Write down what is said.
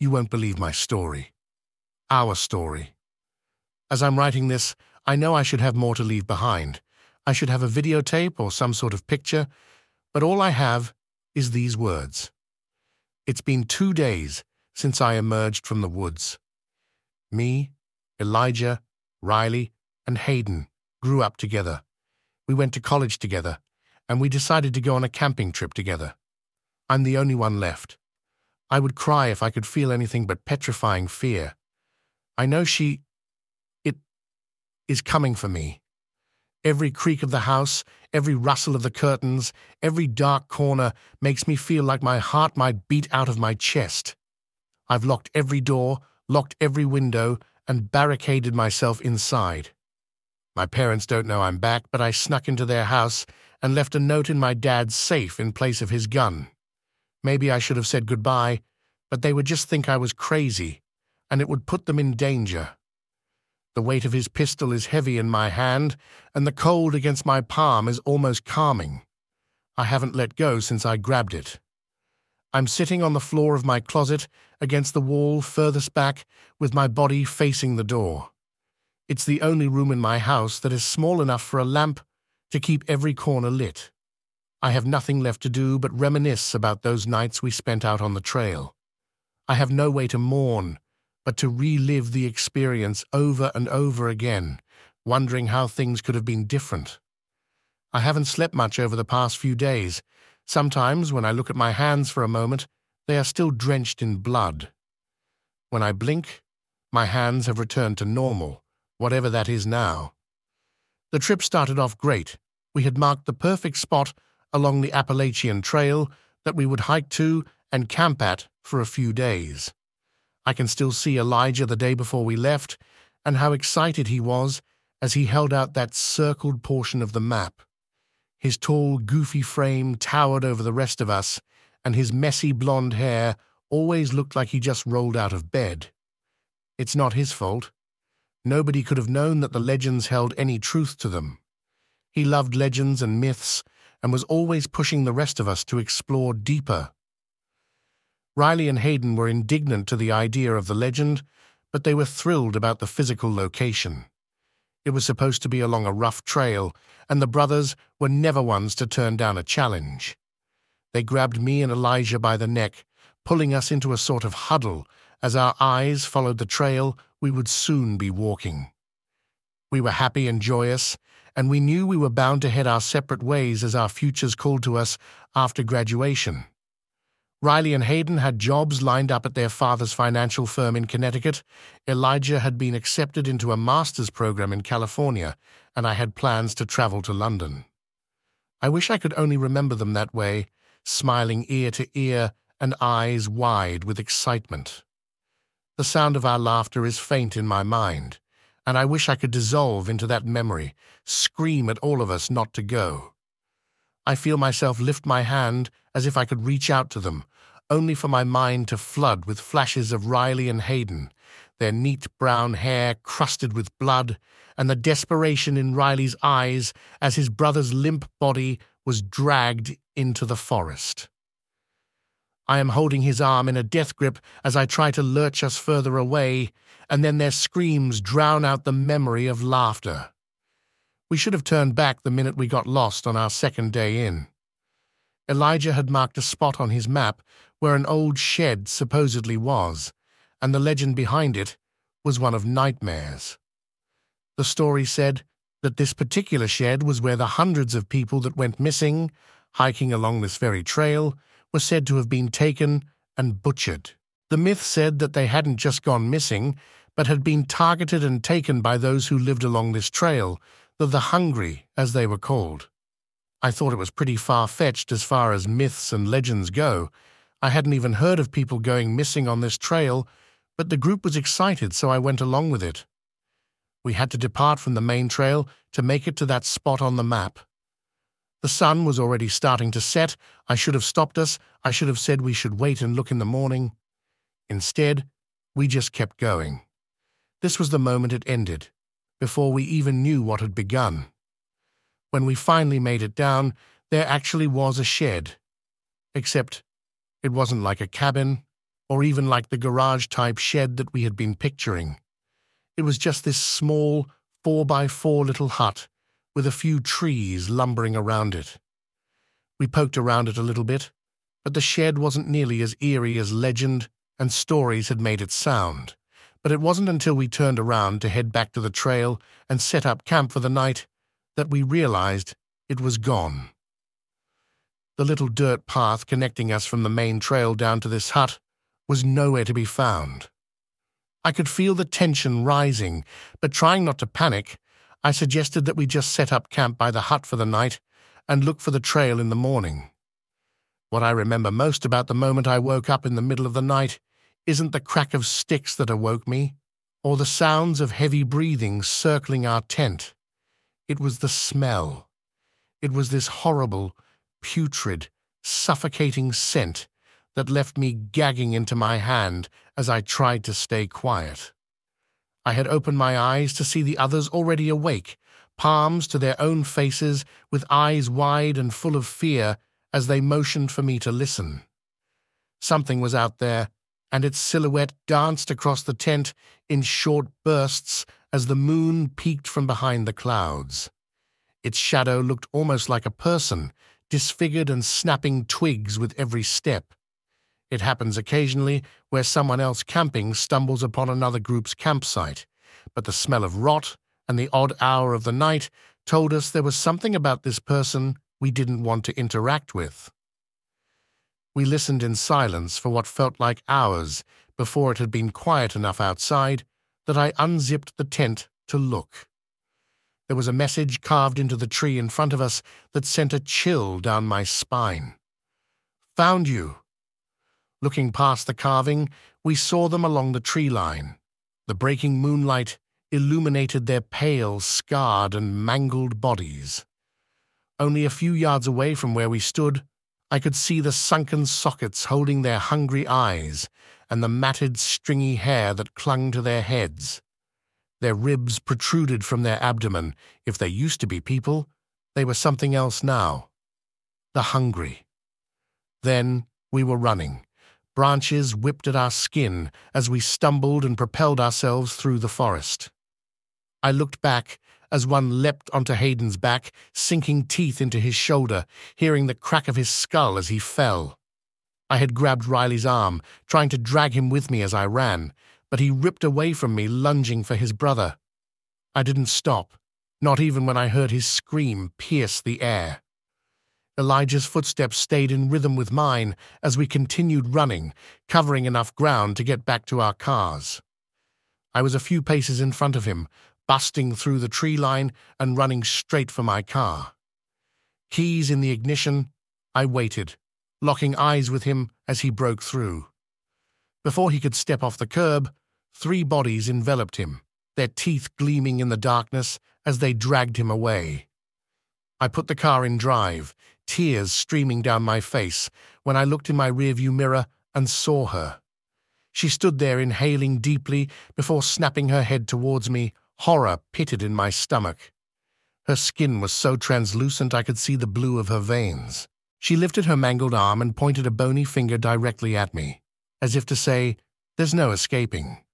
You won't believe my story. Our story. As I'm writing this, I know I should have more to leave behind. I should have a videotape or some sort of picture, but all I have is these words. It's been two days since I emerged from the woods. Me, Elijah, Riley, and Hayden grew up together. We went to college together, and we decided to go on a camping trip together. I'm the only one left. I would cry if I could feel anything but petrifying fear. I know she. it is coming for me. Every creak of the house, every rustle of the curtains, every dark corner makes me feel like my heart might beat out of my chest. I've locked every door, locked every window, and barricaded myself inside. My parents don't know I'm back, but I snuck into their house and left a note in my dad's safe in place of his gun. Maybe I should have said goodbye, but they would just think I was crazy, and it would put them in danger. The weight of his pistol is heavy in my hand, and the cold against my palm is almost calming. I haven't let go since I grabbed it. I'm sitting on the floor of my closet, against the wall furthest back, with my body facing the door. It's the only room in my house that is small enough for a lamp to keep every corner lit. I have nothing left to do but reminisce about those nights we spent out on the trail. I have no way to mourn, but to relive the experience over and over again, wondering how things could have been different. I haven't slept much over the past few days. Sometimes, when I look at my hands for a moment, they are still drenched in blood. When I blink, my hands have returned to normal, whatever that is now. The trip started off great. We had marked the perfect spot along the Appalachian Trail that we would hike to and camp at for a few days. I can still see Elijah the day before we left, and how excited he was as he held out that circled portion of the map. His tall, goofy frame towered over the rest of us, and his messy blonde hair always looked like he just rolled out of bed. It's not his fault. Nobody could have known that the legends held any truth to them. He loved legends and myths and was always pushing the rest of us to explore deeper. Riley and Hayden were indignant to the idea of the legend, but they were thrilled about the physical location. It was supposed to be along a rough trail, and the brothers were never ones to turn down a challenge. They grabbed me and Elijah by the neck, pulling us into a sort of huddle as our eyes followed the trail we would soon be walking. We were happy and joyous, and we knew we were bound to head our separate ways as our futures called to us after graduation. Riley and Hayden had jobs lined up at their father's financial firm in Connecticut. Elijah had been accepted into a master's program in California, and I had plans to travel to London. I wish I could only remember them that way, smiling ear to ear and eyes wide with excitement. The sound of our laughter is faint in my mind, and I wish I could dissolve into that memory, scream at all of us not to go. I feel myself lift my hand as if I could reach out to them, only for my mind to flood with flashes of Riley and Hayden, their neat brown hair crusted with blood, and the desperation in Riley's eyes as his brother's limp body was dragged into the forest. I am holding his arm in a death grip as I try to lurch us further away, and then their screams drown out the memory of laughter. We should have turned back the minute we got lost on our second day in. Elijah had marked a spot on his map where an old shed supposedly was, and the legend behind it was one of nightmares. The story said that this particular shed was where the hundreds of people that went missing, hiking along this very trail, were said to have been taken and butchered. The myth said that they hadn't just gone missing, but had been targeted and taken by those who lived along this trail, the, the hungry, as they were called. I thought it was pretty far fetched as far as myths and legends go, I hadn't even heard of people going missing on this trail, but the group was excited, so I went along with it. We had to depart from the main trail to make it to that spot on the map. The sun was already starting to set. I should have stopped us. I should have said we should wait and look in the morning. Instead, we just kept going. This was the moment it ended, before we even knew what had begun. When we finally made it down, there actually was a shed. Except it wasn't like a cabin or even like the garage-type shed that we had been picturing. It was just this small, four-by-four little hut with a few trees lumbering around it. We poked around it a little bit, but the shed wasn't nearly as eerie as legend and stories had made it sound. But it wasn't until we turned around to head back to the trail and set up camp for the night that we realized it was gone. The little dirt path connecting us from the main trail down to this hut was nowhere to be found. I could feel the tension rising, but trying not to panic, I suggested that we just set up camp by the hut for the night and look for the trail in the morning. What I remember most about the moment I woke up in the middle of the night isn't the crack of sticks that awoke me, or the sounds of heavy breathing circling our tent. It was the smell. It was this horrible, putrid, suffocating scent that left me gagging into my hand as I tried to stay quiet. I had opened my eyes to see the others already awake, palms to their own faces, with eyes wide and full of fear as they motioned for me to listen. Something was out there, and its silhouette danced across the tent in short bursts as the moon peeked from behind the clouds. Its shadow looked almost like a person, disfigured and snapping twigs with every step. It happens occasionally where someone else camping stumbles upon another group's campsite, but the smell of rot and the odd hour of the night told us there was something about this person we didn't want to interact with. We listened in silence for what felt like hours before it had been quiet enough outside that I unzipped the tent to look. There was a message carved into the tree in front of us that sent a chill down my spine. Found you. Looking past the carving, we saw them along the tree line. The breaking moonlight illuminated their pale, scarred, and mangled bodies. Only a few yards away from where we stood, I could see the sunken sockets holding their hungry eyes and the matted, stringy hair that clung to their heads. Their ribs protruded from their abdomen. If they used to be people, they were something else now. The hungry. Then we were running. Branches whipped at our skin as we stumbled and propelled ourselves through the forest. I looked back as one leapt onto Hayden's back, sinking teeth into his shoulder, hearing the crack of his skull as he fell. I had grabbed Riley's arm, trying to drag him with me as I ran, but he ripped away from me, lunging for his brother. I didn't stop, not even when I heard his scream pierce the air. Elijah's footsteps stayed in rhythm with mine as we continued running, covering enough ground to get back to our cars. I was a few paces in front of him, busting through the tree line and running straight for my car. Keys in the ignition, I waited, locking eyes with him as he broke through. Before he could step off the curb, three bodies enveloped him, their teeth gleaming in the darkness as they dragged him away. I put the car in drive, tears streaming down my face, when I looked in my rearview mirror and saw her. She stood there inhaling deeply before snapping her head towards me, Horror pitted in my stomach. Her skin was so translucent I could see the blue of her veins. She lifted her mangled arm and pointed a bony finger directly at me, as if to say, There's no escaping.